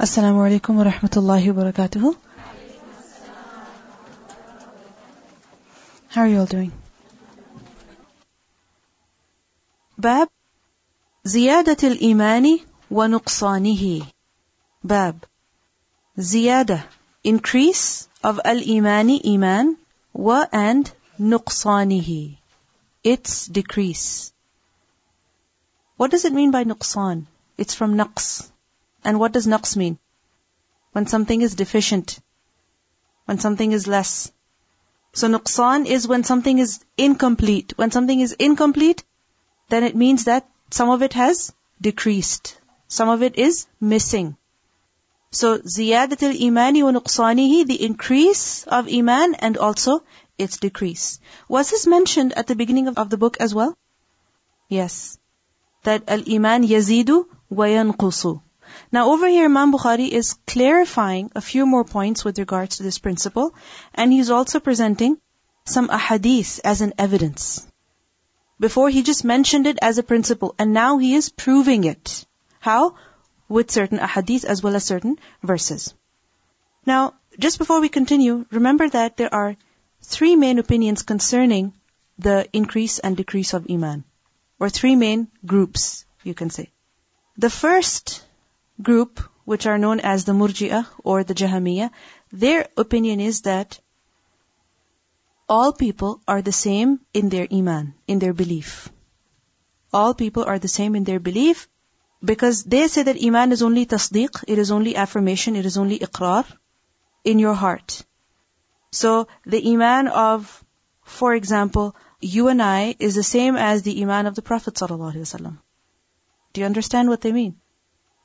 Assalamu alaikum wa rahmatullahi wa barakatuhu. How are you all doing? باب زيادة الإيمان ونقصانه باب زيادة increase of al-imani iman wa and nuqsanihi its decrease what does it mean by nuqsan it's from naqs and what does naqs mean? When something is deficient. When something is less. So nuqsan is when something is incomplete. When something is incomplete, then it means that some of it has decreased. Some of it is missing. So ziyadatul imani wa nuqsanihi, the increase of iman and also its decrease. Was this mentioned at the beginning of, of the book as well? Yes. That al-iman yazidu wa yanqusu. Now over here Imam Bukhari is clarifying a few more points with regards to this principle and he's also presenting some ahadith as an evidence. Before he just mentioned it as a principle and now he is proving it. How? With certain ahadith as well as certain verses. Now, just before we continue, remember that there are three main opinions concerning the increase and decrease of Iman. Or three main groups, you can say. The first group, which are known as the Murji'ah or the Jahamiyyah, their opinion is that all people are the same in their iman, in their belief. All people are the same in their belief because they say that iman is only tasdeeq, it is only affirmation, it is only iqrar in your heart. So the iman of, for example, you and I is the same as the iman of the Prophet ﷺ. Do you understand what they mean?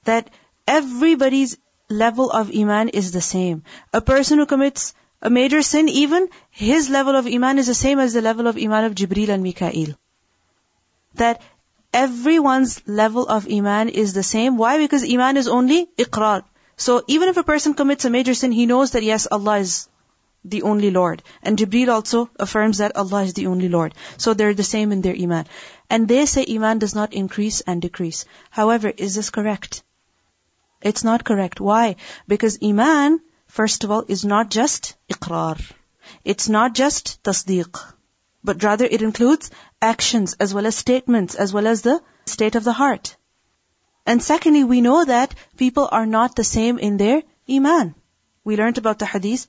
That everybody's level of iman is the same. A person who commits a major sin, even his level of iman is the same as the level of iman of Jibril and Mikael. That everyone's level of iman is the same. Why? Because iman is only iqrar. So even if a person commits a major sin, he knows that yes, Allah is the only Lord. And Jibril also affirms that Allah is the only Lord. So they're the same in their iman. And they say iman does not increase and decrease. However, is this correct? It's not correct. Why? Because Iman, first of all, is not just iqrar. It's not just tasdeeq. But rather it includes actions as well as statements as well as the state of the heart. And secondly, we know that people are not the same in their Iman. We learned about the hadith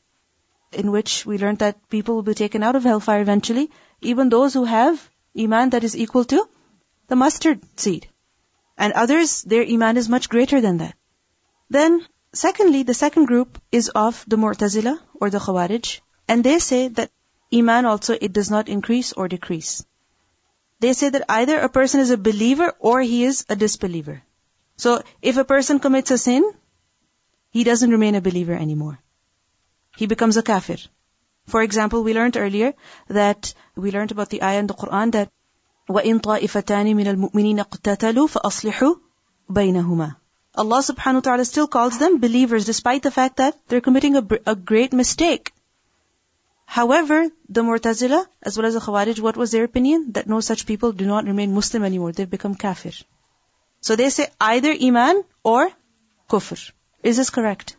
in which we learned that people will be taken out of hellfire eventually, even those who have Iman that is equal to the mustard seed. And others, their Iman is much greater than that. Then, secondly, the second group is of the Mu'tazila or the Khawarij, and they say that Iman also, it does not increase or decrease. They say that either a person is a believer or he is a disbeliever. So, if a person commits a sin, he doesn't remain a believer anymore. He becomes a kafir. For example, we learned earlier that we learned about the ayah in the Quran that وَإِن طَائِفَتَانِ مِنَ الْمُؤْمِنِينَ اقْتَتَلُوا فَأَصْلِحُوا بَيْنَهُمَا Allah subhanahu wa ta'ala still calls them believers despite the fact that they're committing a, a great mistake. However, the Mu'tazila, as well as the Khawarij, what was their opinion? That no such people do not remain Muslim anymore. They've become kafir. So they say either Iman or Kufr. Is this correct?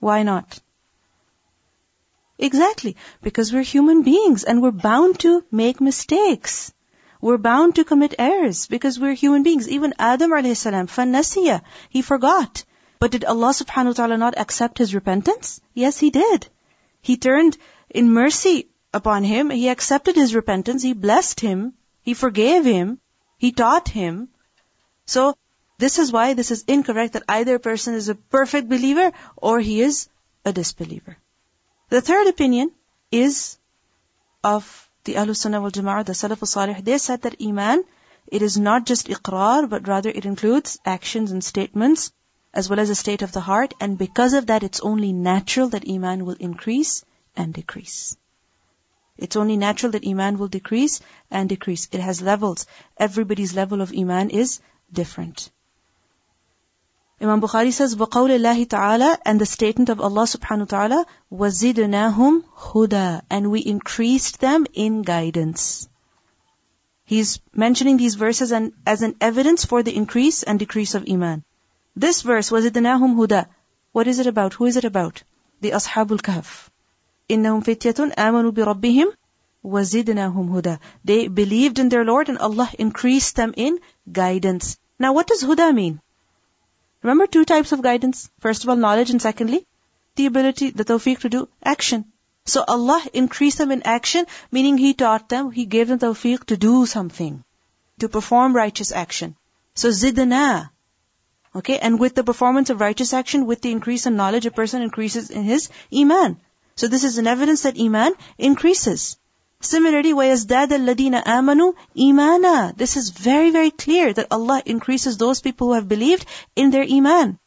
Why not? Exactly. Because we're human beings and we're bound to make mistakes We're bound to commit errors because we're human beings. Even Adam alayhi salam, فَنَسِيَ He forgot. But did Allah subhanahu wa ta'ala not accept his repentance? Yes, He did. He turned in mercy upon him. He accepted his repentance. He blessed him. He forgave him. He taught him. So, this is why this is incorrect that either a person is a perfect believer or he is a disbeliever. The third opinion is of the Ahlul Sunnah wal Jama'ah, the Salaf salih they said that Iman, it is not just iqrar, but rather it includes actions and statements, as well as a state of the heart, and because of that, it's only natural that Iman will increase and decrease. It's only natural that Iman will decrease and decrease. It has levels. Everybody's level of Iman is different. Imam Bukhari says, وَقَوْلِ اللَّهِ تَعَالَى And the statement of Allah subhanahu wa ta'ala, وَزِدْنَاهُمْ huda, And we increased them in guidance. He's mentioning these verses as an evidence for the increase and decrease of Iman. This verse, وَزِدْنَاهُمْ huda. What is it about? Who is it about? The Ashabul Kahf. إِنَّهُمْ فِتْيَةٌ آمَنُوا بِرَبِّهِمْ وَزِدْنَاهُمْ huda. They believed in their Lord and Allah increased them in guidance. Now what does huda mean? Remember two types of guidance. First of all, knowledge and secondly, the ability, the tawfiq to do action. So Allah increased them in action, meaning He taught them, He gave them tawfiq to do something, to perform righteous action. So zidna, Okay, and with the performance of righteous action, with the increase in knowledge, a person increases in his iman. So this is an evidence that iman increases. Similarly, وَيَزْدَادَ الَّذِينَ آمَنُوا إِيمَانًا This is very, very clear that Allah increases those people who have believed in their iman.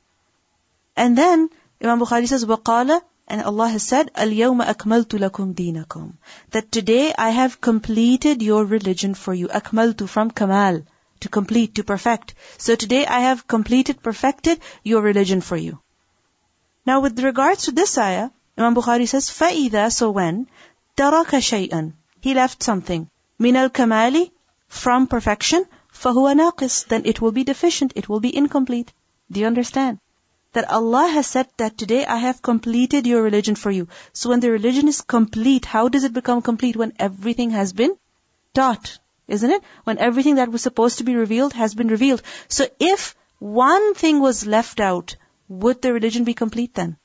And then, Imam Bukhari says, وَقَالَ And Allah has said, الْيَوْمَ أَكْمَلْتُ لَكُمْ دِينَكُمْ That today I have completed your religion for you. أَكْمَلْتُ from kamal to complete, to perfect. So today I have completed, perfected your religion for you. Now with regards to this ayah, Imam Bukhari says, فَإِذَا So when, تَرَكَ شَيْئًا He left something. مِنَ الْكَمَالِ From perfection, فَهُوَ نَاقِص Then it will be deficient, it will be incomplete. Do you understand? That Allah has said that today I have completed your religion for you. So when the religion is complete, how does it become complete? When everything has been taught. Isn't it? When everything that was supposed to be revealed has been revealed. So if one thing was left out, would the religion be complete then?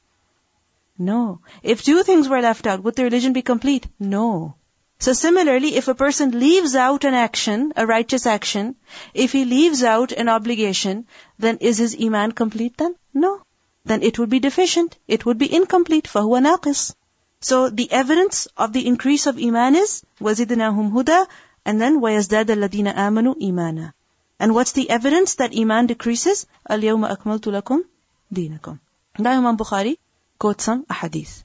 No. If two things were left out, would the religion be complete? No. So similarly, if a person leaves out an action, a righteous action, if he leaves out an obligation, then is his iman complete then? No. Then it would be deficient. It would be incomplete. فَهُوَ نَاقِص So the evidence of the increase of iman is وَزِدْنَاهُمْ هُدَى and then وَيَزْدَادَ الَّذِينَ آمَنُوا إِيمَانًا And what's the evidence that iman decreases? الْيَوْمَ أَكْمَلْتُ لَكُمْ دِينَكُمْ Now Imam Bukhari quotes some ahadith.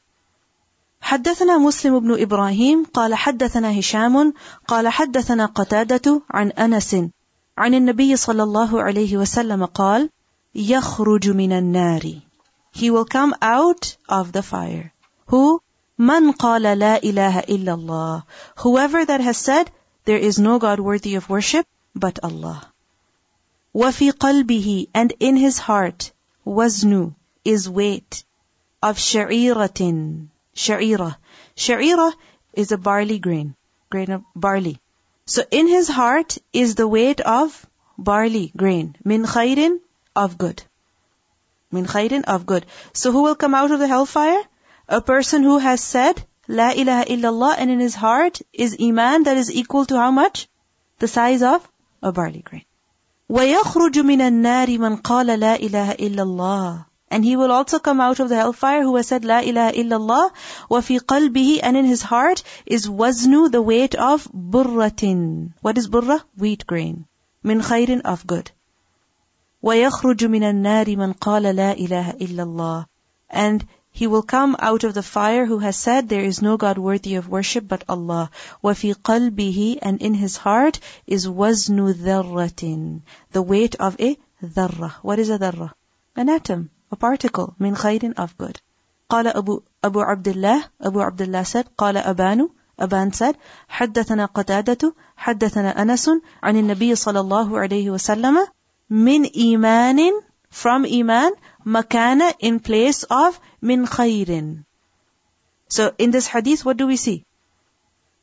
حدثنا مسلم بن إبراهيم قال حدثنا هشام قال حدثنا قتادة عن أنس عن النبي صلى الله عليه وسلم قال يخرج من النار He will come out of the fire. Who? من قال لا إله إلا الله Whoever that has said there is no God worthy of worship but Allah. وَفِي قَلْبِهِ And in his heart, وَزْنُ is weight of شَعِيرَةٍ Sha'ira. Sha'ira is a barley grain, grain of barley. So in his heart is the weight of barley grain. Min khairin of good. Min khairin of good. So who will come out of the hellfire? A person who has said, La ilaha illallah, and in his heart is iman that is equal to how much? The size of a barley grain. وَيَخْرُجُ مِنَ النَّارِ مَنْ قَالَ لَا إِلَهَ إِلَّا اللَّهِ And he will also come out of the hellfire who has said La ilaha illallah وَفِي قَلْبِهِ And in his heart is waznu, the weight of burratin. What is burra? Wheat grain. Min khairin of good. وَيَخْرُجُ مِنَ النَّارِ مَنْ قَالَ لَا إِلَهَ إِلَّا اللَّهِ And he will come out of the fire who has said, There is no God worthy of worship but Allah. وَفِي قَلْبِهِ And in his heart is وَزْنُ ذَرَّةٍ The weight of a dharra. What is a dharra? An atom, a particle, min khairin of good. قال أبو, أبو عبد الله أبو عبد الله said قال أبان أبان said حدثنا قتادة حدثنا أنس عن النبي صلى الله عليه وسلم من إيمان from iman makana in place of min khairin. So in this hadith, what do we see?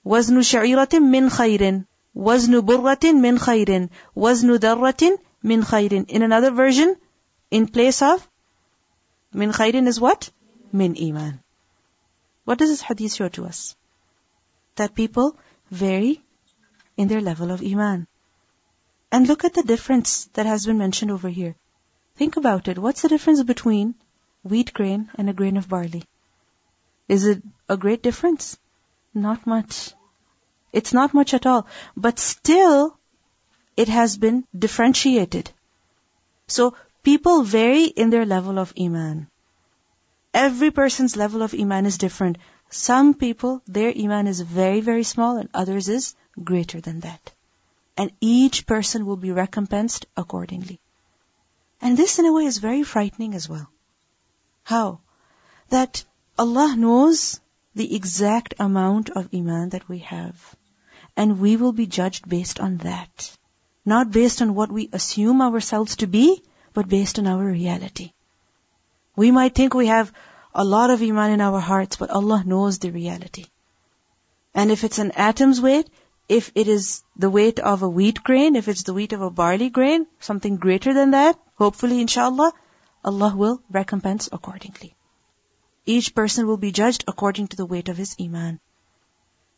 وزن شعيرة من خير وزن برة من خير وزن ذرة من خير In another version, in place of min khairin is what? Min iman. What does this hadith show to us? That people vary in their level of iman. And look at the difference that has been mentioned over here. Think about it. What's the difference between wheat grain and a grain of barley? Is it a great difference? Not much. It's not much at all. But still, it has been differentiated. So, people vary in their level of iman. Every person's level of iman is different. Some people, their iman is very, very small and others is greater than that. And each person will be recompensed accordingly. And this in a way is very frightening as well. How? That Allah knows the exact amount of iman that we have. And we will be judged based on that. Not based on what we assume ourselves to be, but based on our reality. We might think we have a lot of iman in our hearts, but Allah knows the reality. And if it's an atom's weight, if it is the weight of a wheat grain, if it's the weight of a barley grain, something greater than that, hopefully inshallah, Allah will recompense accordingly. Each person will be judged according to the weight of his iman.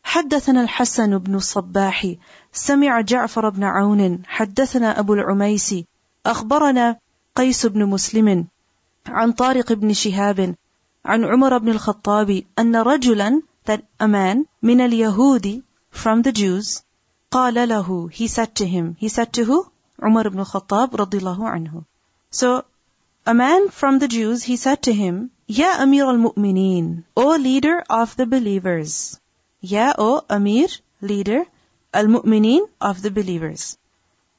حدثنا الحسن بن الصباح سمع جعفر بن عون حدثنا أبو العميسي أخبرنا قيس بن مسلم عن طارق بن شهاب عن عمر بن الخطاب أن رجلا that a man من اليهود from the Jews قال له he said to him he said to who Umar ibn Khattab رضي الله عنه so a man from the Jews he said to him Ya Amir al-Mu'mineen O leader of the believers Ya O Amir leader al-Mu'mineen of the believers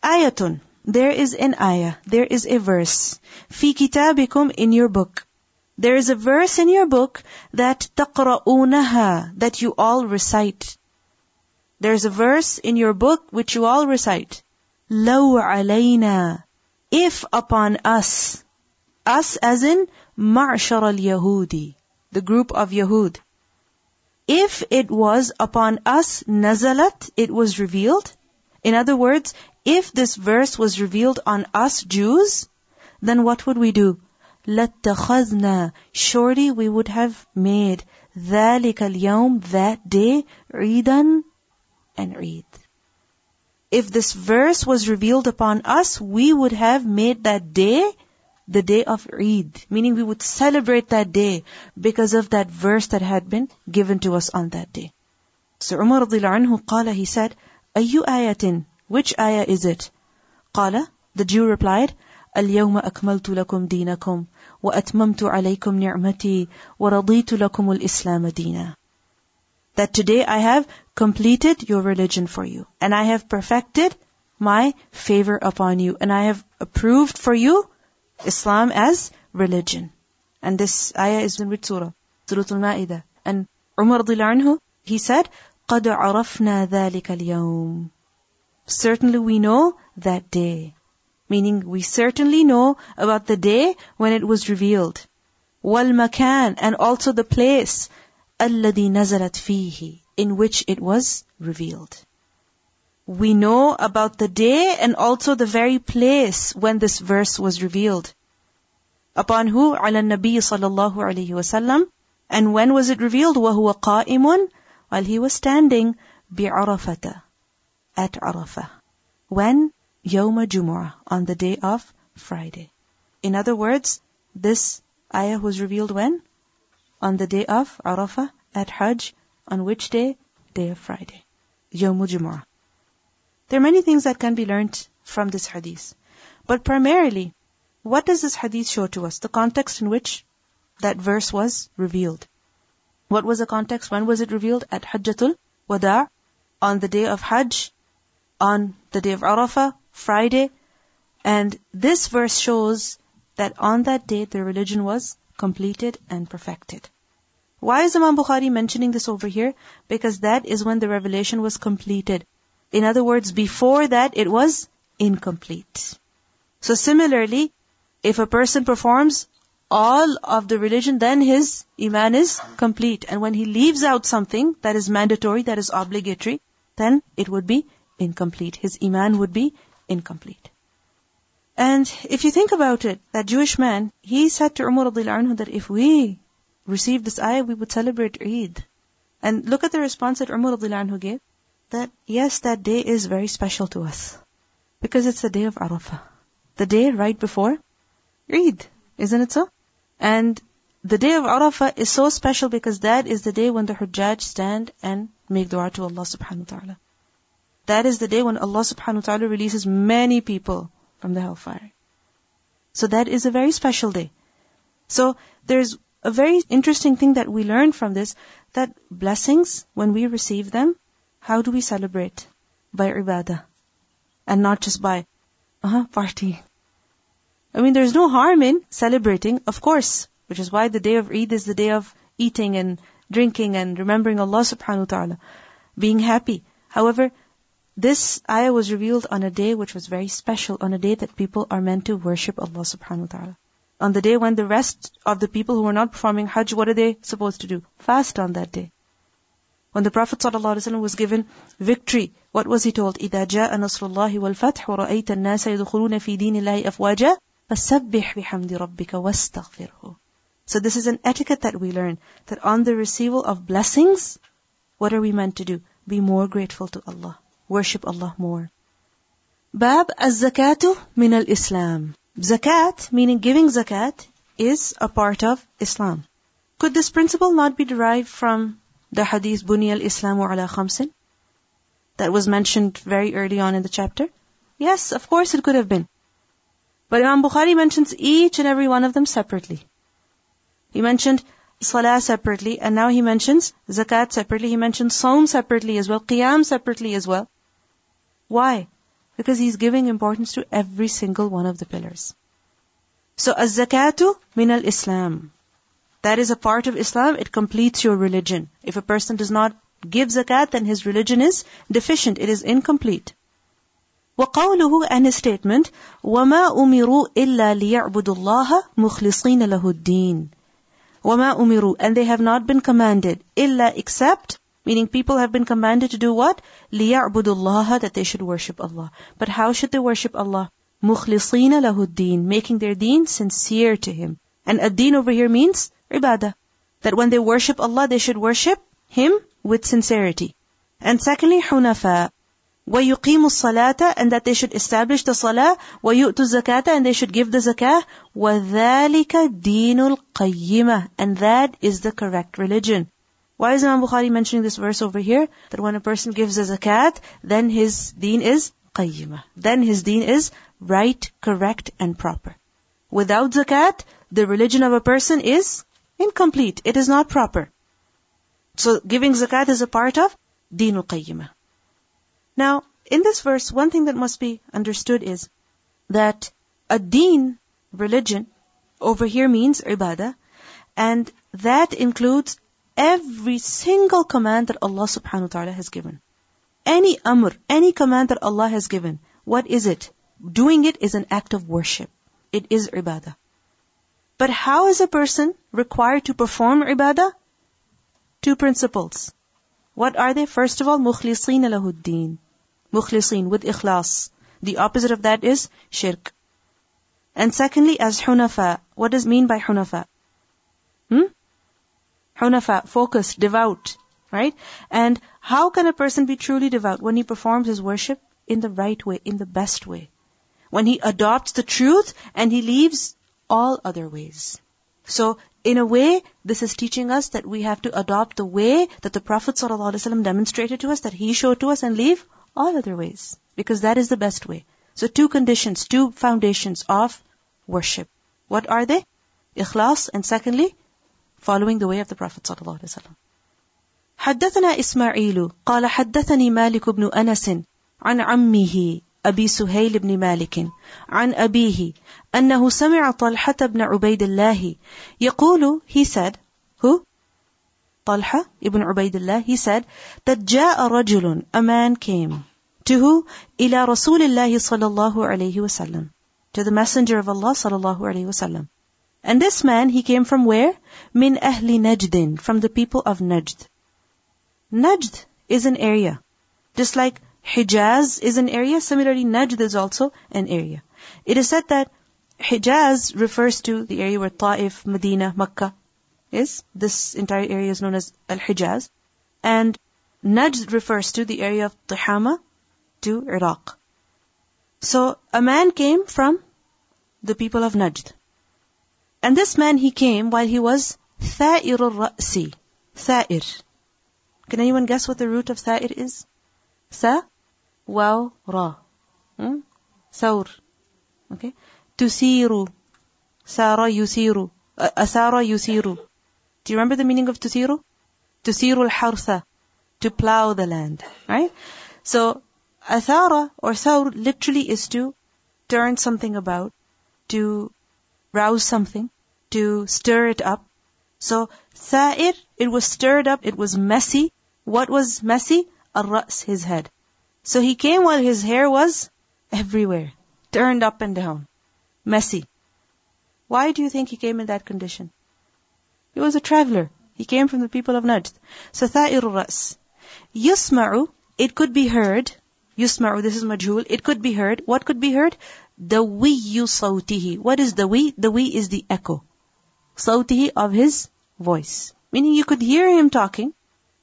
Ayatun There is an ayah, there is a verse. Fi kitabikum in your book. There is a verse in your book that taqra'unaha, that you all recite. There is a verse in your book which you all recite. Law alayna, if upon us, us as in ma'shar al-Yahudi, the group of Yahud. If it was upon us nazalat, it was revealed. In other words, if this verse was revealed on us Jews then what would we do لَاتَّخَذْنَا Surely we would have made ذَلِكَ الْيَوْمِ That day عِيدًا and Eid. If this verse was revealed upon us, we would have made that day the day of Eid, meaning we would celebrate that day because of that verse that had been given to us on that day. So Umar anhu qala, he said, أَيُّ آيَةٍ Which ayah is it? قال, the Jew replied, اليوم أكملت لكم دينكم وأتممت عليكم نعمتي ورضيت لكم الإسلام دينا. That today I have completed your religion for you and I have perfected my favor upon you and I have approved for you Islam as religion. And this ayah is in which surah? Surah Al-Ma'idah. And Umar anhu, he said, قَدْ عَرَفْنَا ذَلِكَ الْيَوْمِ Certainly we know that day meaning we certainly know about the day when it was revealed. وَالْمَكَانِ and also the place الَّذِي نَزَلَتْ فِيهِ in which it was revealed. We know about the day and also the very place when this verse was revealed. Upon who? على النبي صلى الله عليه وسلم. And when was it revealed? وهو قائم while he was standing بعرفة at Arafah. When? Yawma Jumu'ah, on the day of Friday. In other words, this ayah was revealed when? On the day of Arafah at Hajj. On which day? Day of Friday. Yawm Jumu'ah. There are many things that can be learned from this hadith. But primarily, what does this hadith show to us? The context in which that verse was revealed. What was the context? When was it revealed? At Hajjatul Wada, on the day of Hajj, on the day of Arafah, Friday. And this verse shows that on that day the religion was completed and perfected. Why is Imam Bukhari mentioning this over here? Because that is when the revelation was completed. In other words, before that it was incomplete. So similarly, if a person performs all of the religion, then his iman is complete. And when he leaves out something that is mandatory, that is obligatory, then it would be incomplete. His iman would be incomplete. And if you think about it, that Jewish man, he said to Umar anhu that if we received this ayah, we would celebrate Eid. And look at the response that Umar anhu gave, that yes, that day is very special to us. Because it's the day of Arafah. The day right before Eid. Isn't it so? And the day of Arafah is so special because that is the day when the Hujjaj stand and make dua to Allah subhanahu wa ta'ala. That is the day when Allah subhanahu wa ta'ala releases many people from the hellfire. So that is a very special day. So there's a very interesting thing that we learn from this, that blessings, when we receive them, how do we celebrate? By ibadah. And not just by, uh party. I mean, there's no harm in celebrating, of course, which is why the day of Eid is the day of eating and drinking and remembering Allah subhanahu wa ta'ala, being happy. However, this ayah was revealed on a day which was very special, on a day that people are meant to worship Allah subhanahu wa ta'ala. On the day when the rest of the people who were not performing Hajj, what are they supposed to do? Fast on that day. When the Prophet ﷺ was given victory, what was he told? إِذَا جَاءَ نَصْرُ اللَّهِ وَالْفَتْحُ وَرَأَيْتَ النَّاسَ يَدْخُلُونَ فِي دِينِ اللَّهِ أَفْوَاجًا فَسَبِّحْ بِحَمْدِ رَبِّكَ وَاسْتَغْفِرْهُ So this is an etiquette that we learn, that on the receival of blessings, what are we meant to do? Be more grateful to Allah. Worship Allah more. Bab az-zakatu min al-Islam. Zakat, meaning giving zakat, is a part of Islam. Could this principle not be derived from the hadith Buni al-Islamu ala khamsin? That was mentioned very early on in the chapter? Yes, of course it could have been. But Imam Bukhari mentions each and every one of them separately. He mentioned salah separately, and now he mentions zakat separately. He mentions saum separately as well, qiyam separately as well. Why? Because he's giving importance to every single one of the pillars. So, az-zakatu min al-Islam. That is a part of Islam, it completes your religion. If a person does not give zakat, then his religion is deficient, it is incomplete. وقوله and his statement وما أمروا إلا ليعبدوا الله مخلصين له الدين وما أمروا and they have not been commanded إلا except Meaning people have been commanded to do what? لِيَعْبُدُ اللَّهَ That they should worship Allah. But how should they worship Allah? مُخْلِصِينَ لَهُ الدِّينَ Making their deen sincere to Him. And ad-deen over here means ibadah. That when they worship Allah, they should worship Him with sincerity. And secondly, حُنَفَاء وَيُقِيمُ الصَّلَاةَ and that they should establish the salah وَيُؤْتُ الزَّكَاةَ and they should give the zakah وَذَلِكَ دِينُ الْقَيِّمَةِ and that is the correct religion. Why is Imam Bukhari mentioning this verse over here? That when a person gives a zakat, then his deen is qayyimah. Then his deen is right, correct, and proper. Without zakat, the religion of a person is incomplete. It is not proper. So giving zakat is a part of deenul qayyimah. Now, in this verse, one thing that must be understood is that a deen, religion, over here means ibadah, and that includes every single command that Allah subhanahu wa ta'ala has given. Any amr, any command that Allah has given, what is it? Doing it is an act of worship. It is ibadah. But how is a person required to perform ibadah? Two principles. What are they? First of all, mukhlisin lahuddin. Mukhlisin, with ikhlas. The opposite of that is shirk. And secondly, as hunafa. What does mean by hunafa? Hmm? Hunafa, focused, devout, right? And how can a person be truly devout? When he performs his worship in the right way, in the best way. When he adopts the truth and he leaves all other ways. So, in a way, this is teaching us that we have to adopt the way that the Prophet ﷺ demonstrated to us, that he showed to us, and leave all other ways. Because that is the best way. So, two conditions, two foundations of worship. What are they? Ikhlas, and secondly, following the way of the Prophet ﷺ. حدثنا إسماعيل قال حدثني مالك بن أنس عن عمه أبي سهيل بن مالك عن أبيه أنه سمع طلحة بن عبيد الله يقول he said who طلحة ibn عبيد الله he said that جاء رجل a man came to who إلى رسول الله صلى الله عليه وسلم to the messenger of Allah صلى الله عليه وسلم and this man, he came from where? Min ahli Najdin, from the people of Najd. Najd is an area. Just like Hijaz is an area, similarly Najd is also an area. It is said that Hijaz refers to the area where Ta'if, Medina, Makkah is. This entire area is known as Al-Hijaz. And Najd refers to the area of Tihama to Iraq. So a man came from the people of Najd. And this man, he came while he was ثائر الرأس. ثائر. Can anyone guess what the root of ثائر is? ثا, واو, را. Hmm? ثور. Okay? تثير. سار يثير. أثار يثير. Do you remember the meaning of تثير? تثير الحرث. To plow the land. Right? So, athara or thawr literally is to turn something about, to rouse something, to stir it up. So, sa'ir, it was stirred up, it was messy. What was messy? Ar-ra's, his head. So he came while his hair was everywhere, turned up and down, messy. Why do you think he came in that condition? He was a traveler. He came from the people of Najd. So tha'ir ras. Yusma'u, it could be heard. Yusma'u, this is majhul. It could be heard. What could be heard? The wiyu sawtihi. What is the wi? The wi is the echo. Sawtihi of his voice. Meaning you could hear him talking,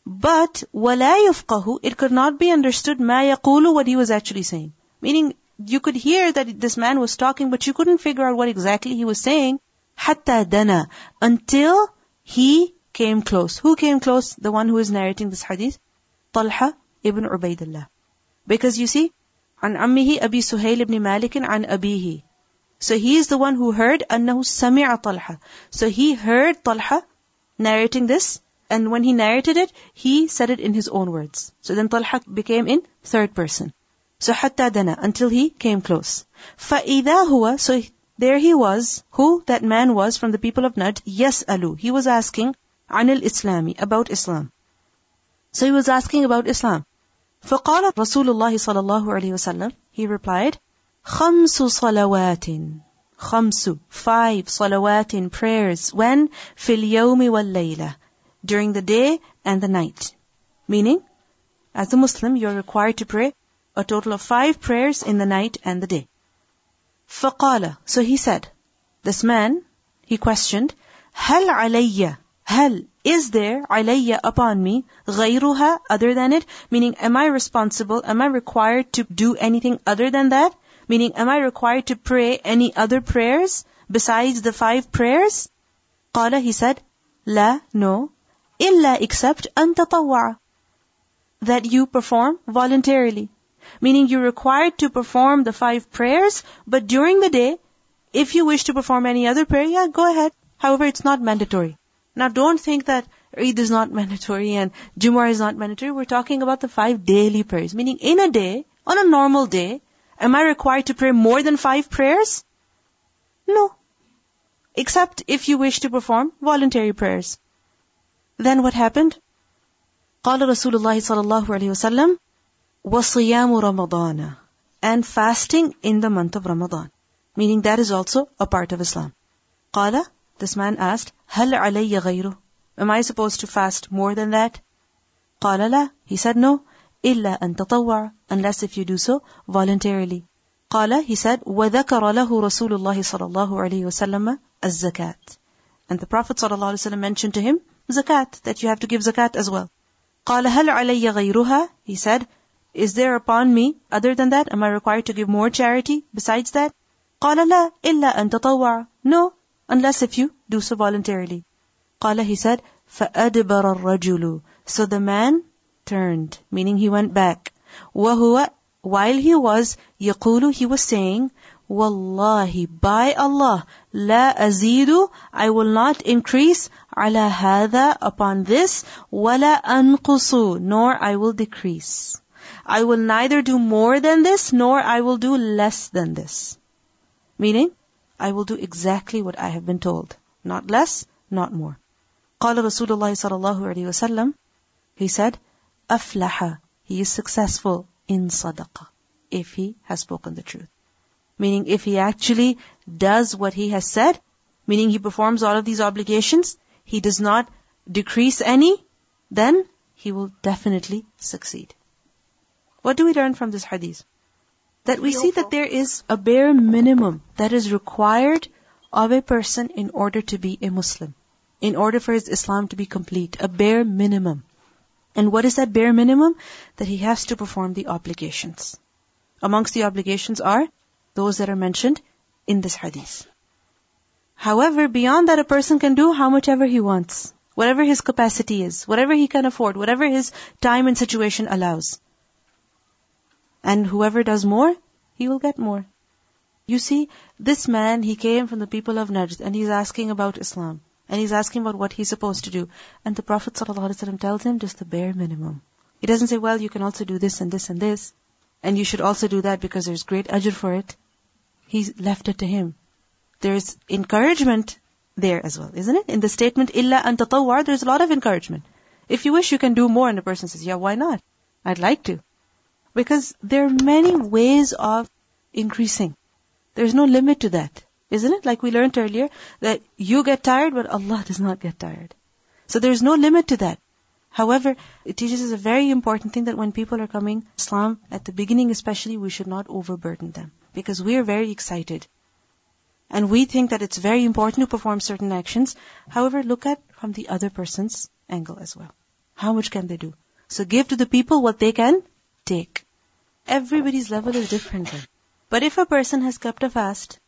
but وَلَا يُفْقَهُ It could not be understood مَا يَقُولُ What he was actually saying. Meaning, you could hear that this man was talking, but you couldn't figure out what exactly he was saying. حَتَّى دَنَا Until he came close. Who came close? The one who is narrating this hadith? Talha ibn Ubaidullah. Because you see, عن عمه أبي سهيل بن مالك عن أبيه. So he is the one who heard أنه سمع طلحة. So he heard Talha narrating this, and when he narrated it, he said it in his own words. So then Talha became in third person. So حتى دنا, until he came close. فإذا هو, so there he was, who that man was from the people of Najd, يسأل, he was asking عن الإسلام, about Islam. So he was asking about Islam. فقال رسول الله صلى الله عليه وسلم He replied خمس صلوات خمس five صلوات prayers when في اليوم والليلة during the day and the night meaning as a Muslim you're required to pray a total of five prayers in the night and the day فقال so he said this man he questioned هل علي هل is there alayya upon me غيرها other than it? Meaning, am I responsible? Am I required to do anything other than that? Meaning, am I required to pray any other prayers besides the five prayers? قال, he said, لا, no, إلا except أن تطوع. That you perform voluntarily. Meaning you're required to perform the five prayers, but during the day, if you wish to perform any other prayer, yeah, go ahead. However, it's not mandatory. Now don't think that Eid is not mandatory and Jumu'ah is not mandatory. We're talking about the five daily prayers. Meaning in a day, on a normal day, am I required to pray more than five prayers? No. Except if you wish to perform voluntary prayers. Then what happened? قال رسول الله صلى الله عليه وسلم وصيام رمضان and fasting in the month of Ramadan. Meaning that is also a part of Islam. قال this man asked, هل علي غيره? Am I supposed to fast more than that? قال لا. He said no. إلا أن تطوع unless if you do so voluntarily. قال he said وذكر له رسول الله صلى الله عليه وسلم الزكاة. And the Prophet صلى الله عليه وسلم mentioned to him zakat, that you have to give zakat as well. قال هل علي غيرها? He said, is there upon me, other than that, am I required to give more charity besides that? قال لا إلا أن تطوع. No, unless if you do so voluntarily. قال he said, فَأَدْبَرَ الرَّجُلُ So the man turned, meaning he went back. وَهُوَ While he was, يقول, he was saying, Wallahi, by Allah, la azidu, I will not increase, ala hada, upon this, wala anqusu, nor I will decrease. I will neither do more than this, nor I will do less than this. Meaning, I will do exactly what I have been told. Not less, not more. قال رسول الله صلى الله عليه وسلم He said, أفلح He is successful in sadaqah if he has spoken the truth. Meaning if he actually does what he has said, meaning he performs all of these obligations, he does not decrease any, then he will definitely succeed. What do we learn from this hadith? That we see that there is a bare minimum that is required of a person in order to be a Muslim, in order for his Islam to be complete, a bare minimum. And what is that bare minimum? That he has to perform the obligations. Amongst the obligations are those that are mentioned in this hadith. However, beyond that, a person can do how much ever he wants, whatever his capacity is, whatever he can afford, whatever his time and situation allows. And whoever does more, he will get more. You see, this man, he came from the people of Najd and he's asking about Islam. And he's asking about what he's supposed to do. And the Prophet ﷺ tells him just the bare minimum. He doesn't say, well, you can also do this and this and this. And you should also do that because there's great ajr for it. He's left it to him. There's encouragement there as well, isn't it? In the statement, illa an tatawwar, there's a lot of encouragement. If you wish, you can do more. And the person says, yeah, why not? I'd like to. Because there are many ways of increasing. There's no limit to that. Isn't it? Like we learned earlier, that you get tired, but Allah does not get tired. So there's no limit to that. However, it teaches us a very important thing that when people are coming Islam, at the beginning especially, we should not overburden them. Because we are very excited. And we think that it's very important to perform certain actions. However, look at from the other person's angle as well. How much can they do? So give to the people what they can take. Everybody's level is different. But if a person has kept a fast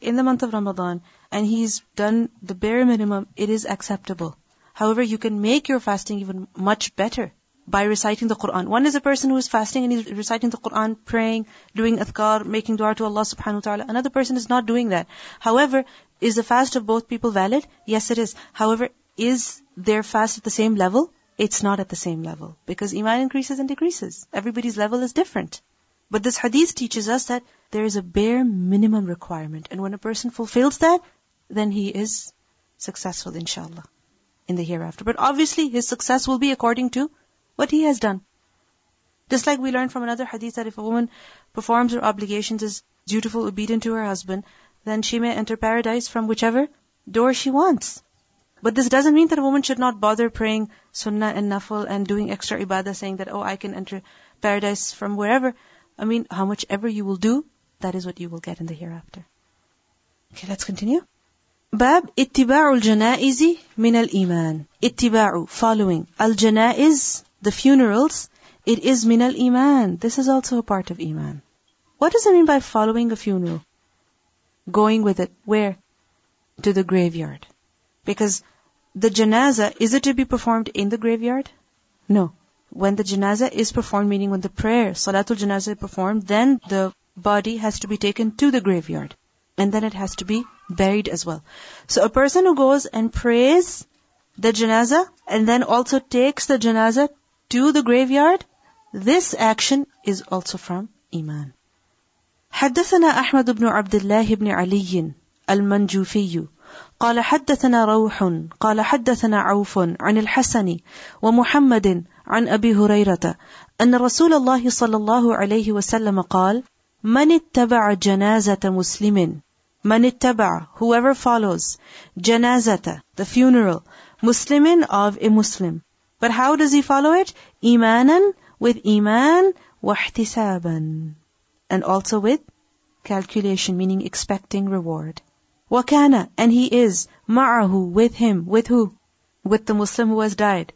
in the month of Ramadan and he's done the bare minimum, it is acceptable. However, you can make your fasting even much better by reciting the Quran. One is a person who is fasting and he's reciting the Quran, praying, doing adhkar, making dua to Allah subhanahu wa ta'ala. Another person is not doing that. However, is the fast of both people valid? Yes, it is. However, is their fast at the same level? It's not at the same level. Because iman increases and decreases. Everybody's level is different. But this hadith teaches us that there is a bare minimum requirement. And when a person fulfills that, then he is successful, inshallah, in the hereafter. But obviously, his success will be according to what he has done. Just like we learned from another hadith that if a woman performs her obligations, is dutiful, obedient to her husband, then she may enter paradise from whichever door she wants. But this doesn't mean that a woman should not bother praying sunnah and nafil and doing extra ibadah saying that, oh, I can enter paradise from wherever. I mean, how much ever you will do, that is what you will get in the hereafter. Okay, let's continue. Bab ittiba'ul janaizi min al-iman. Ittiba'u, following. Al-janaiz, the funerals, it is min al-iman. This is also a part of iman. What does it mean by following a funeral? Going with it. Where? To the graveyard. because the janaza is it to be performed in the graveyard no when the janaza is performed, meaning when the prayer, salatul janaza is performed, then the body has to be taken to the graveyard. And then it has to be buried as well. So a person who goes and prays the janaza and then also takes the janaza to the graveyard, this action is also from Iman. حدثنا أحمد بن عبد الله بن علي المنجوفي قال حدثنا روح قال حدثنا عوف عن الحسن ومحمد عن ابي هريره ان رسول الله صلى الله عليه وسلم قال من اتبع جنازه مسلم من اتبع whoever follows جنازة the funeral مسلم of a Muslim but how does he follow it إيمانا with iman واحتسابا and also with calculation meaning expecting reward وكان and he is معه with him with who with the Muslim who has died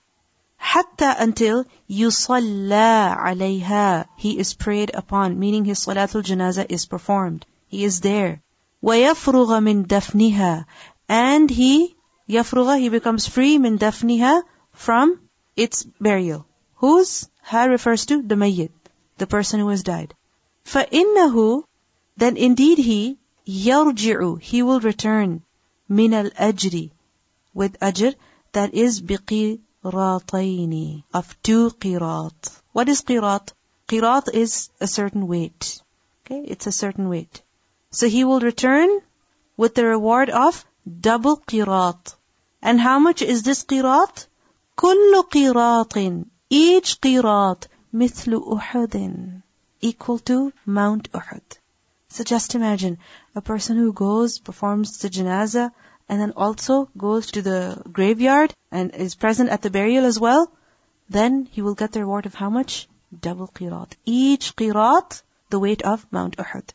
حتى until يصلى عليها he is prayed upon meaning his salatul janaza is performed he is there ويفرغ من دفنها and he يفرغ he becomes free من دفنها from its burial whose ha refers to the mayyit the person who has died فإنه then indeed he يرجع he will return من الأجر with ajr that is بقي قيراطين of two qirat. What is qirat? Qirat is a certain weight. Okay, it's a certain weight. So he will return with the reward of double qirat. And how much is this qirat? كل قيراط each qirat مثل أحد equal to Mount Uhud. So just imagine a person who goes, performs the janazah, and then also goes to the graveyard and is present at the burial as well, then he will get the reward of how much? Double qirat. Each qirat, the weight of Mount Uhud.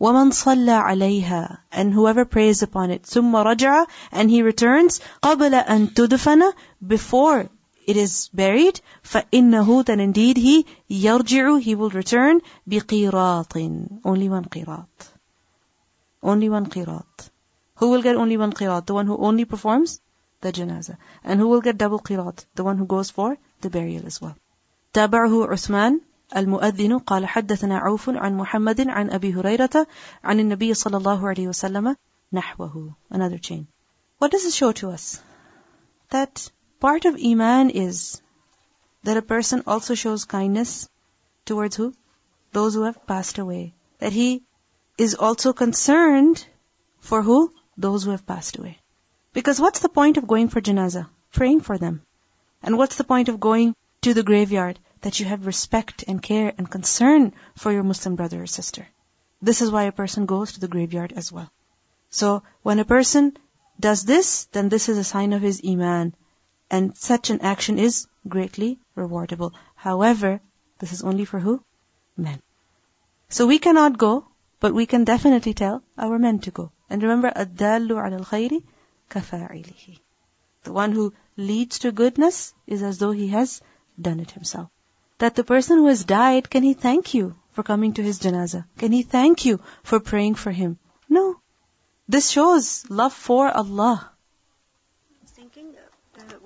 وَمَنْ صَلَّى عَلَيْهَا And whoever prays upon it, ثُمَّ رَجَعَ And he returns, قَبْلَ أَن تُدْفَنَ Before it is buried, فَإِنَّهُ Then indeed he, يَرْجِعُ He will return, بِقِيرَاطٍ Only one qirat. Only one qirat. Who will get only one qirat? The one who only performs the janazah. And who will get double qirat? The one who goes for the burial as well. تابعه عثمان المؤذن قال حدثنا عوف عن محمد عن أبي هريرة عن النبي صلى الله عليه وسلم نحوه. Another chain. What does it show to us? That part of Iman is that a person also shows kindness towards who? Those who have passed away. That he is also concerned for who? those who have passed away. Because what's the point of going for janazah? Praying for them. And what's the point of going to the graveyard? that you have respect and care and concern for your Muslim brother or sister. This is why a person goes to the graveyard as well. So when a person does this, then this is a sign of his iman. And such an action is greatly rewardable. However, this is only for who? Men. So we cannot go, but we can definitely tell our men to go. And remember, الدال على الخير كفاعله. The one who leads to goodness is as though he has done it himself. That the person who has died, can he thank you for coming to his janazah? Can he thank you for praying for him? No. This shows love for Allah.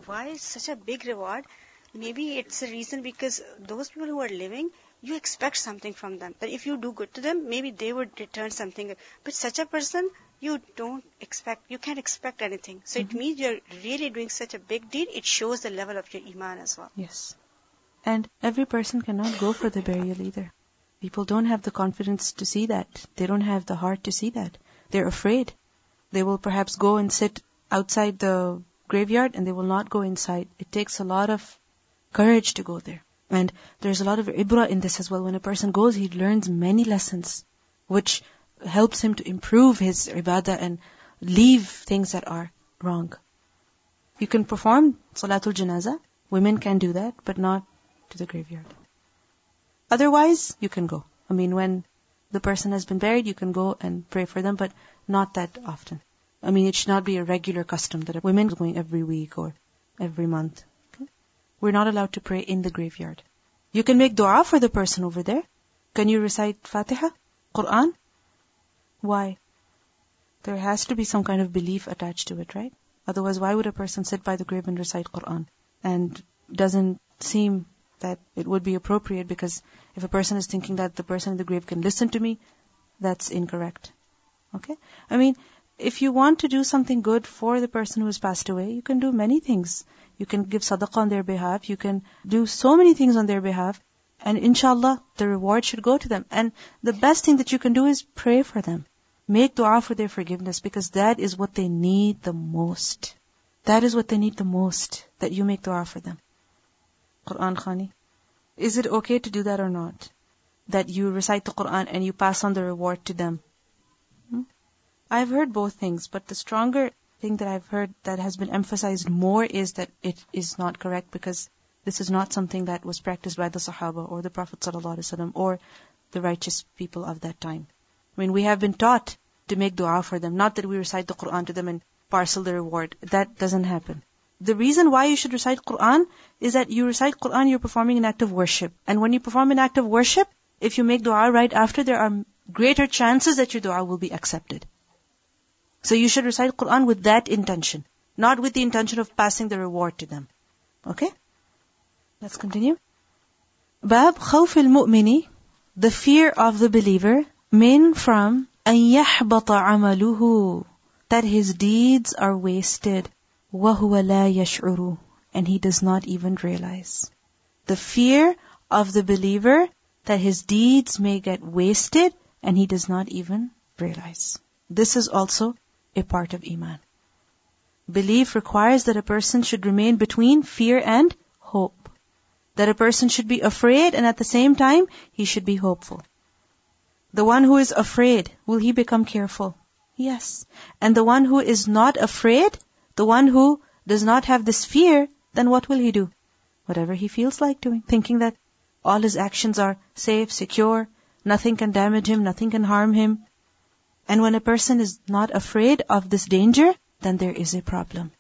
why is such a big reward? Maybe it's a reason because those people who are living, you expect something from them. That if you do good to them, maybe they would return something. But such a person, you don't expect, you can't expect anything. So mm-hmm. it means you're really doing such a big deed. It shows the level of your iman as well. Yes. And every person cannot go for the burial either. People don't have the confidence to see that. They don't have the heart to see that. They're afraid. They will perhaps go and sit outside the graveyard and they will not go inside. It takes a lot of courage to go there. And there's a lot of ibra in this as well. When a person goes, he learns many lessons, which helps him to improve his ibadah and leave things that are wrong. You can perform Salatul Janazah. Women can do that, but not to the graveyard. Otherwise, you can go. I mean, when the person has been buried, you can go and pray for them, but not that often. I mean, it should not be a regular custom that a women are going every week or every month. Okay? We're not allowed to pray in the graveyard. You can make dua for the person over there. Can you recite Fatiha? Quran? Why? There has to be some kind of belief attached to it, right? Otherwise, why would a person sit by the grave and recite Quran? And doesn't seem that it would be appropriate because if a person is thinking that the person in the grave can listen to me, that's incorrect. Okay? I mean, if you want to do something good for the person who has passed away, you can do many things. You can give sadaqah on their behalf. You can do so many things on their behalf. And inshallah, the reward should go to them. And the best thing that you can do is pray for them. Make dua for their forgiveness because that is what they need the most. That is what they need the most, that you make dua for them. Quran Khani. Is it okay to do that or not? That you recite the Quran and you pass on the reward to them. I've heard both things, but the stronger thing that I've heard that has been emphasized more is that it is not correct because this is not something that was practiced by the Sahaba or the Prophet ﷺ or the righteous people of that time. I mean, we have been taught to make dua for them, not that we recite the Quran to them and parcel the reward. That doesn't happen. The reason why you should recite Quran is that you recite Quran, you're performing an act of worship. And when you perform an act of worship, if you make dua right after, there are greater chances that your dua will be accepted. So you should recite Quran with that intention, not with the intention of passing the reward to them. Okay? Let's continue. Bab khawf al-mu'mini, the fear of the believer, min from أن يحبط عمله, that his deeds are wasted. وَهُوَ لَا يَشْعُرُ And he does not even realize. The fear of the believer that his deeds may get wasted and he does not even realize. This is also a part of Iman. Belief requires that a person should remain between fear and hope. That a person should be afraid and at the same time he should be hopeful. The one who is afraid, will he become careful? Yes. And the one who is not afraid, the one who does not have this fear, then what will he do? Whatever he feels like doing, thinking that all his actions are safe, secure, nothing can damage him, nothing can harm him. And when a person is not afraid of this danger, then there is a problem.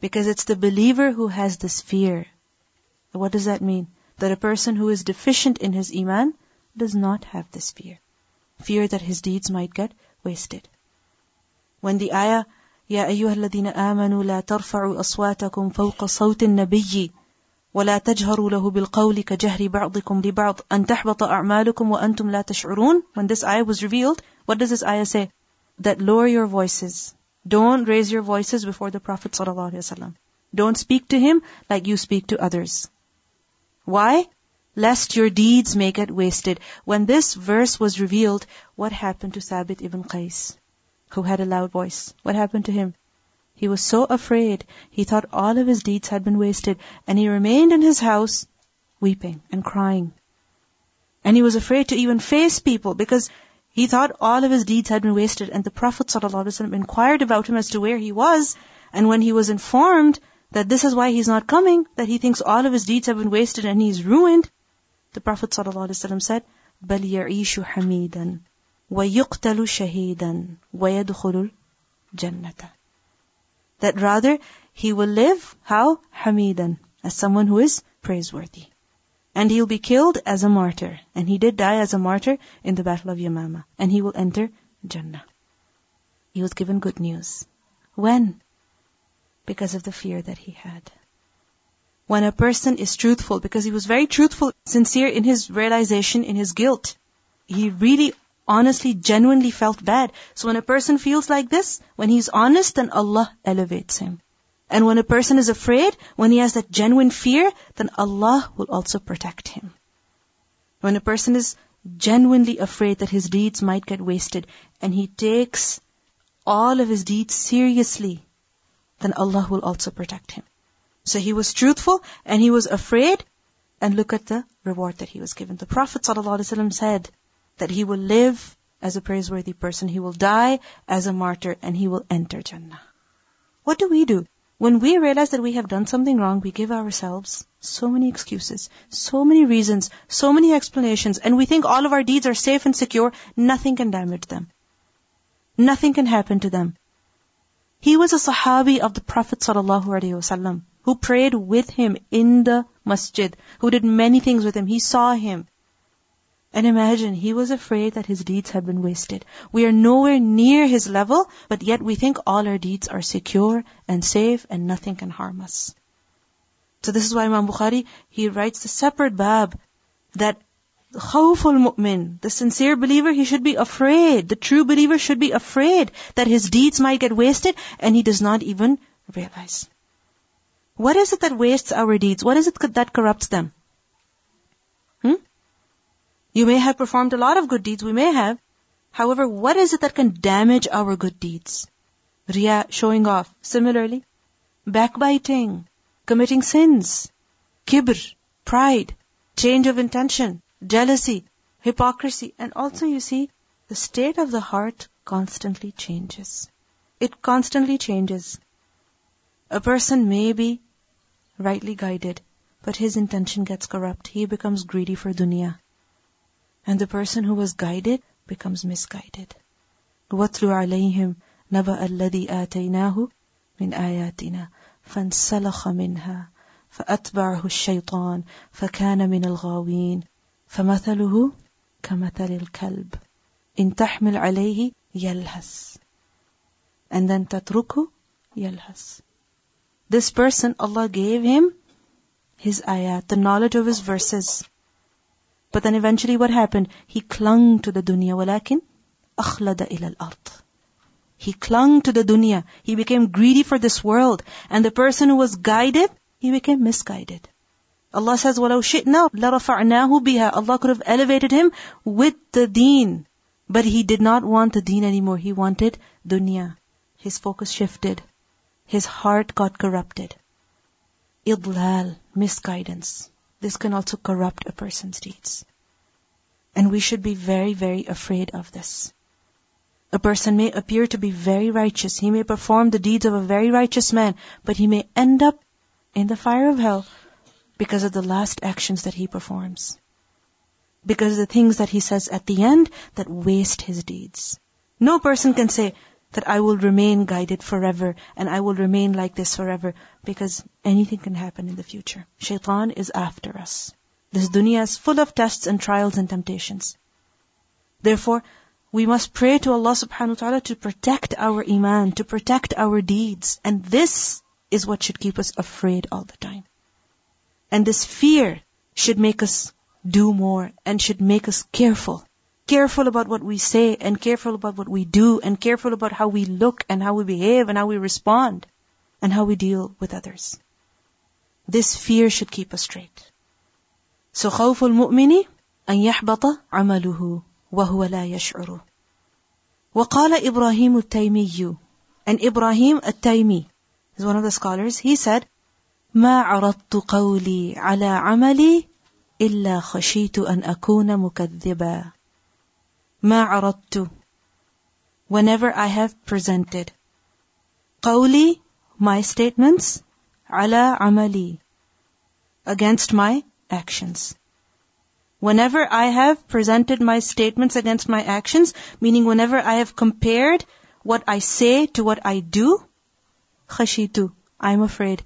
Because it's the believer who has this fear. What does that mean? That a person who is deficient in his iman does not have this fear. Fear that his deeds might get wasted. When the ayah يا أيها الذين آمنوا لا ترفعوا أصواتكم فوق صوت النبي ولا تجهروا له بالقول كجهر بعضكم لبعض أن تحبط أعمالكم وأنتم لا تشعرون When this ayah was revealed, what does this ayah say? That lower your voices. Don't raise your voices before the Prophet ﷺ. Don't speak to him like you speak to others. Why? Lest your deeds may get wasted. When this verse was revealed, what happened to Thabit ibn Qais? who had a loud voice. What happened to him? He was so afraid, he thought all of his deeds had been wasted, and he remained in his house weeping and crying. And he was afraid to even face people because he thought all of his deeds had been wasted. And the Prophet ﷺ inquired about him as to where he was. And when he was informed that this is why he's not coming, that he thinks all of his deeds have been wasted and he's ruined, the Prophet ﷺ said, بَلْ يَعِيشُ حَمِيدًا وَيُقْتَلُ شَهِيدًا وَيَدْخُلُ الْجَنَّةَ that rather, he will live, how? Hamidan, as someone who is praiseworthy. And he'll be killed as a martyr. And he did die as a martyr in the Battle of Yamama. And he will enter Jannah. He was given good news. When? Because of the fear that he had. When a person is truthful, because he was very truthful, sincere in his realization, in his guilt, he really honestly, genuinely felt bad. So when a person feels like this, when he's honest, then Allah elevates him. And when a person is afraid, when he has that genuine fear, then Allah will also protect him. When a person is genuinely afraid that his deeds might get wasted and he takes all of his deeds seriously, then Allah will also protect him. So he was truthful and he was afraid and look at the reward that he was given. The Prophet ﷺ said that he will live as a praiseworthy person, he will die as a martyr and he will enter Jannah. What do we do? When we realize that we have done something wrong, we give ourselves so many excuses, so many reasons, so many explanations, and we think all of our deeds are safe and secure, nothing can damage them. Nothing can happen to them. He was a sahabi of the Prophet ﷺ who prayed with him in the masjid, who did many things with him. He saw him. And imagine, he was afraid that his deeds had been wasted. We are nowhere near his level, but yet we think all our deeds are secure and safe and nothing can harm us. So this is why Imam Bukhari, he writes the separate bab that khawful mu'min, the sincere believer, he should be afraid. The true believer should be afraid that his deeds might get wasted and he does not even realize. What is it that wastes our deeds? What is it that corrupts them? You may have performed a lot of good deeds, we may have. However, what is it that can damage our good deeds? Riya, showing off. Similarly, backbiting, committing sins, kibr, pride, change of intention, jealousy, hypocrisy, and also you see, the state of the heart constantly changes. It constantly changes. A person may be rightly guided, but his intention gets corrupt. He becomes greedy for dunya. And the person who was guided becomes misguided. وَاتْلُ عَلَيْهِمْ نَبَأَ الَّذِي آتَيْنَاهُ مِنْ آيَاتِنَا فانسلخ منها فأتبعه الشيطان فكان من الغاوين فمثله كمثل الكلب إن تحمل عليه يلهث and then تتركه يلهث this person Allah gave him his ayat the knowledge of his verses but then eventually what happened? He clung to the dunya, ولكن أخلد إلى الأرض. He clung to the dunya. He became greedy for this world. And the person who was guided, he became misguided. Allah says, وَلَوْ شِئْنَا لَرَفَعْنَاهُ بِهَا Allah could have elevated him with the deen. But he did not want the deen anymore. He wanted dunya. His focus shifted. His heart got corrupted. Idlal, misguidance. This can also corrupt a person's deeds. And we should be very, very afraid of this. A person may appear to be very righteous. He may perform the deeds of a very righteous man, but he may end up in the fire of hell because of the last actions that he performs. Because of the things that he says at the end that waste his deeds. No person can say, that I will remain guided forever and I will remain like this forever because anything can happen in the future. Shaitan is after us. This dunya is full of tests and trials and temptations. Therefore, we must pray to Allah subhanahu wa ta'ala to protect our iman, to protect our deeds. And this is what should keep us afraid all the time. And this fear should make us do more and should make us careful careful about what we say and careful about what we do and careful about how we look and how we behave and how we respond and how we deal with others. This fear should keep us straight. So خوف المؤمن أن يحبط عمله وهو لا يشعر. وقال إبراهيم التيمي and Ibrahim التيمي is one of the scholars. He said ما عرضت قولي على عملي إلا خشيت أن أكون مكذبا ما عرضت whenever I have presented قولي my statements على عملي against my actions whenever I have presented my statements against my actions meaning whenever I have compared what I say to what I do خشيت I'm afraid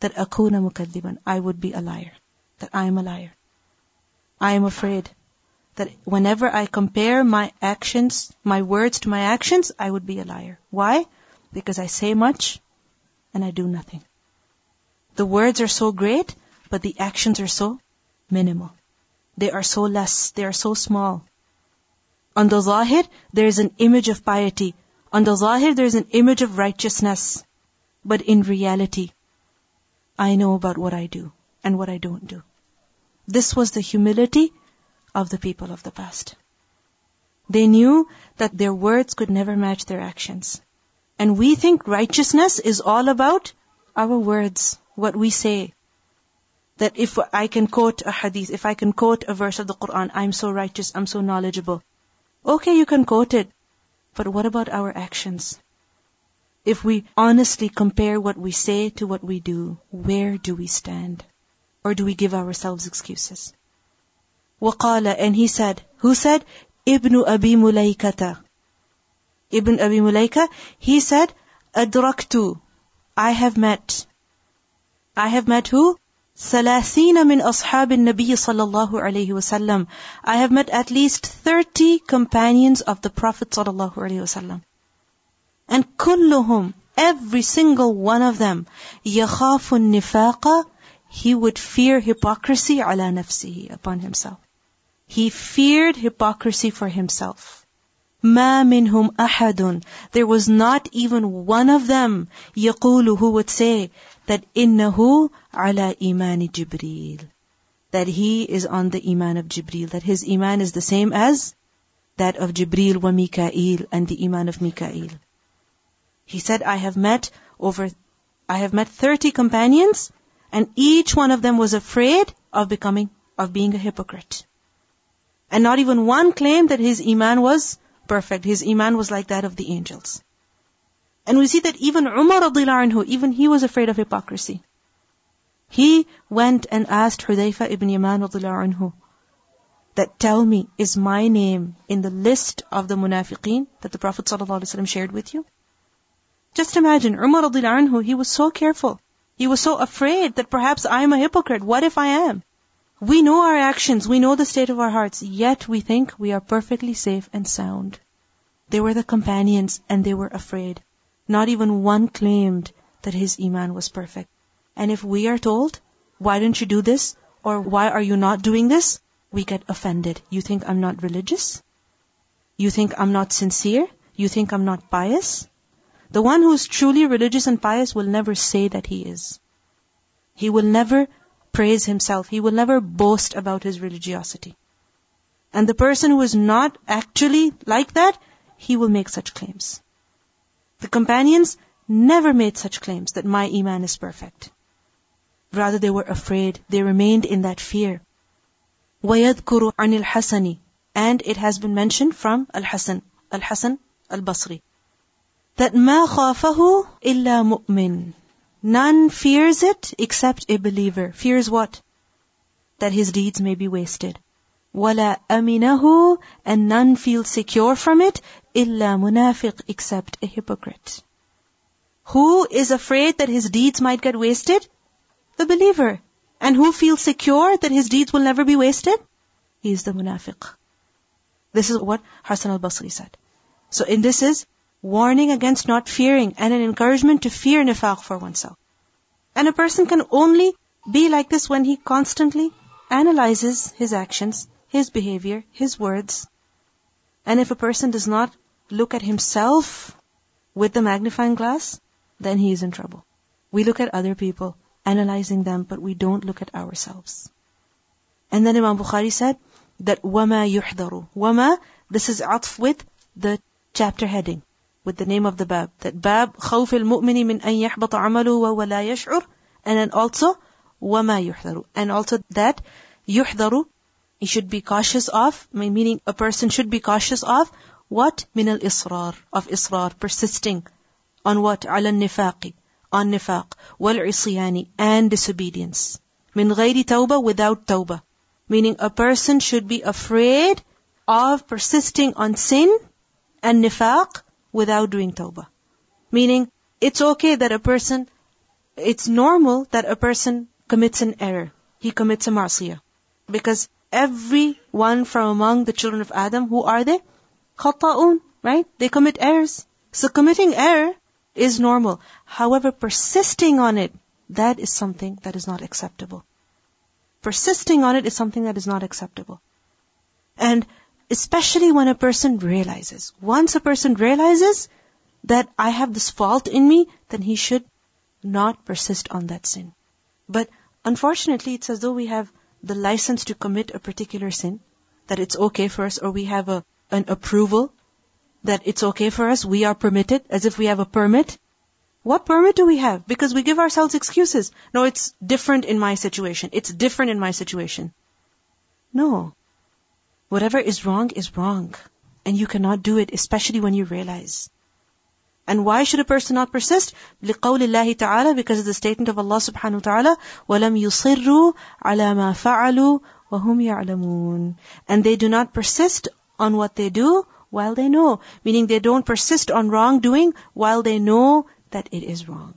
that akuna mukaddiban, I would be a liar. That I am a liar. I am afraid that whenever I compare my actions, my words to my actions, I would be a liar. Why? Because I say much and I do nothing. The words are so great, but the actions are so minimal. They are so less, they are so small. On the zahir, there is an image of piety. On the zahir, there is an image of righteousness. But in reality, I know about what I do and what I don't do. This was the humility of the people of the past. They knew that their words could never match their actions. And we think righteousness is all about our words, what we say. That if I can quote a hadith, if I can quote a verse of the Quran, I'm so righteous, I'm so knowledgeable. Okay, you can quote it. But what about our actions? If we honestly compare what we say to what we do, where do we stand? Or do we give ourselves excuses? وقال and he said, who said? Ibn Abi Mulaykata. Ibn Abi Mulayka, he said, أدركت I have met. I have met who? ثلاثين من أصحاب النبي صلى الله عليه وسلم. I have met at least 30 companions of the Prophet صلى الله عليه وسلم. And كلهم, every single one of them, يخاف النفاق, he would fear hypocrisy على نفسه, upon himself. He feared hypocrisy for himself. ما منهم أحد, there was not even one of them, يقول who would say that إنه على إيمان جبريل, that he is on the iman of Jibril, that his iman is the same as that of Jibril wa Mikael and the iman of Mikael. He said, I have met over, I have met 30 companions and each one of them was afraid of becoming, of being a hypocrite. And not even one claimed that his iman was perfect. His iman was like that of the angels. And we see that even Umar anhu, even he was afraid of hypocrisy. He went and asked Hudayfa ibn Yaman anhu, that tell me, is my name in the list of the munafiqeen that the Prophet ﷺ shared with you? Just imagine, Umar anhu, he was so careful. He was so afraid that perhaps I am a hypocrite. What if I am? We know our actions, we know the state of our hearts, yet we think we are perfectly safe and sound. They were the companions and they were afraid. Not even one claimed that his iman was perfect. And if we are told, why don't you do this? Or why are you not doing this? We get offended. You think I'm not religious? You think I'm not sincere? You think I'm not pious? The one who is truly religious and pious will never say that he is. He will never praise himself. He will never boast about his religiosity. And the person who is not actually like that, he will make such claims. The companions never made such claims that my iman is perfect. Rather they were afraid. They remained in that fear. وَيَذْكُرُ عَنِ الْحَسَنِ And it has been mentioned from Al-Hasan, Al-Hasan Al-Basri that ما خافه إلا مؤمن. None fears it except a believer. Fears what? That his deeds may be wasted. ولا أمنه and none feels secure from it إلا منافق except a hypocrite. Who is afraid that his deeds might get wasted? The believer. And who feels secure that his deeds will never be wasted? He is the munafiq. This is what Hassan al-Basri said. So in this is warning against not fearing and an encouragement to fear nifaq for oneself. And a person can only be like this when he constantly analyzes his actions, his behavior, his words. And if a person does not look at himself with the magnifying glass, then he is in trouble. We look at other people, analyzing them, but we don't look at ourselves. And then Imam Bukhari said that wama yuhdaru. Wama, this is atf with the chapter heading with the name of the bab. That bab خوف المؤمن من أن يحبط عمله وهو لا يشعر. And then also وما يحذر. And also that يحذر he should be cautious of, meaning a person should be cautious of what? Min al israr, of israr, persisting on what? على النفاق, on nifaq, والعصيان, and disobedience. Min غير tawbah, without tawbah. Meaning a person should be afraid of persisting on sin and nifaq without doing tawbah. Meaning, it's okay that a person, it's normal that a person commits an error. He commits a ma'siyah. Because everyone from among the children of Adam, who are they? Khata'un, right? They commit errors. So committing error is normal. However, persisting on it, that is something that is not acceptable. Persisting on it is something that is not acceptable. And especially when a person realizes. Once a person realizes that I have this fault in me, then he should not persist on that sin. But unfortunately, it's as though we have the license to commit a particular sin, that it's okay for us, or we have a, an approval that it's okay for us, we are permitted, as if we have a permit. What permit do we have? Because we give ourselves excuses. No, it's different in my situation. It's different in my situation. No. Whatever is wrong is wrong. And you cannot do it, especially when you realize. And why should a person not persist? لقول الله تعالى because of the statement of Allah subhanahu wa ta'ala وَلَمْ يُصِرُّوا عَلَى مَا فَعَلُوا وَهُمْ يَعْلَمُونَ And they do not persist on what they do while they know. Meaning they don't persist on wrongdoing while they know that it is wrong.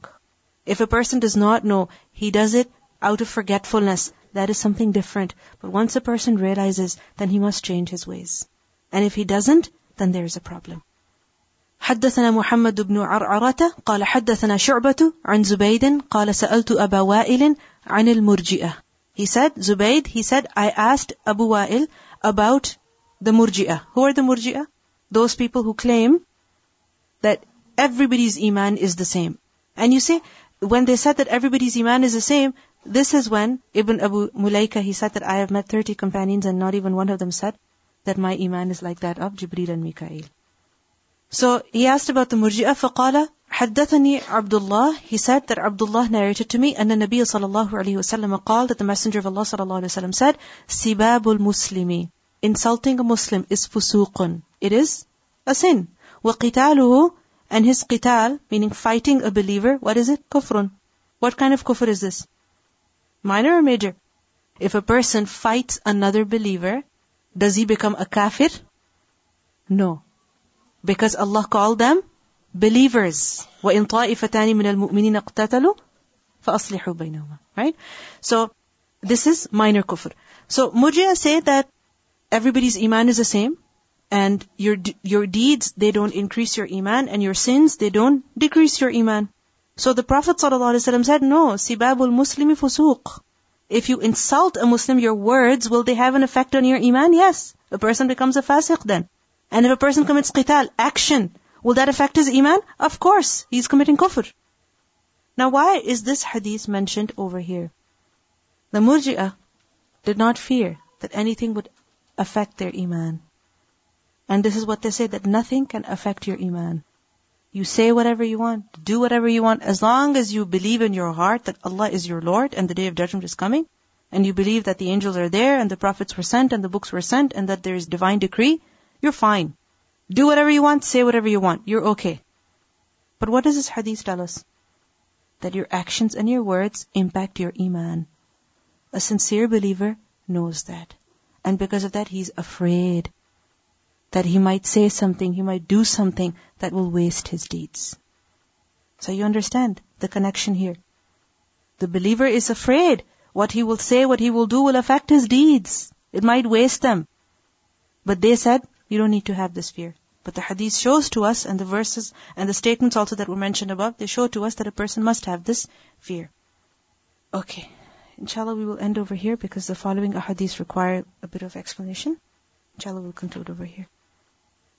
If a person does not know, he does it out of forgetfulness. That is something different. But once a person realizes, then he must change his ways. And if he doesn't, then there is a problem. حدثنا محمد بن عرعرة قال حدثنا شعبة عن زبيد قال سألت أبا وائل عن المرجئة He said, Zubayd, he said, I asked Abu Wa'il about the murji'ah. Who are the murji'ah? Those people who claim that everybody's iman is the same. And you see, when they said that everybody's iman is the same, this is when Ibn Abu Mulaika, he said that I have met 30 companions and not even one of them said that my iman is like that of Jibreel and Mikael. So he asked about the murji'ah, فقال حدثني عبد الله He said that Abdullah narrated to me أن النبي صلى الله عليه وسلم قال that the Messenger of Allah صلى الله عليه وسلم said سباب المسلم Insulting a Muslim is fusuqun. It is a sin. وقتاله and his qital, meaning fighting a believer, what is it? Kufrun. What kind of kufr is this? Minor or major? If a person fights another believer, does he become a kafir? No. Because Allah called them believers. وَإِن طَائِفَتَانِ مِنَ الْمُؤْمِنِينَ اقْتَتَلُوا فَأَصْلِحُوا بَيْنَهُمَا Right? So, this is minor kufr. So, Murji'a say that everybody's iman is the same, and your, your deeds, they don't increase your iman, and your sins, they don't decrease your iman. So the Prophet ﷺ said, "No, sibabul muslimi fusuq." If you insult a Muslim, your words will they have an effect on your iman? Yes, a person becomes a fasiq then. And if a person commits qital, action, will that affect his iman? Of course, he's committing kufr. Now why is this hadith mentioned over here? The murji'ah did not fear that anything would affect their iman. And this is what they say, that nothing can affect your iman. You say whatever you want, do whatever you want, as long as you believe in your heart that Allah is your Lord and the day of judgment is coming, and you believe that the angels are there and the prophets were sent and the books were sent and that there is divine decree, you're fine. Do whatever you want, say whatever you want. You're okay. But what does this hadith tell us? That your actions and your words impact your iman. A sincere believer knows that. And because of that, he's afraid that he might say something, he might do something that will waste his deeds. So you understand the connection here. The believer is afraid what he will say, what he will do will affect his deeds. It might waste them. But they said, you don't need to have this fear. But the hadith shows to us, and the verses and the statements also that were mentioned above, they show to us that a person must have this fear. Okay. Inshallah, we will end over here because the following ahadith require a bit of explanation. Inshallah, we'll conclude over here.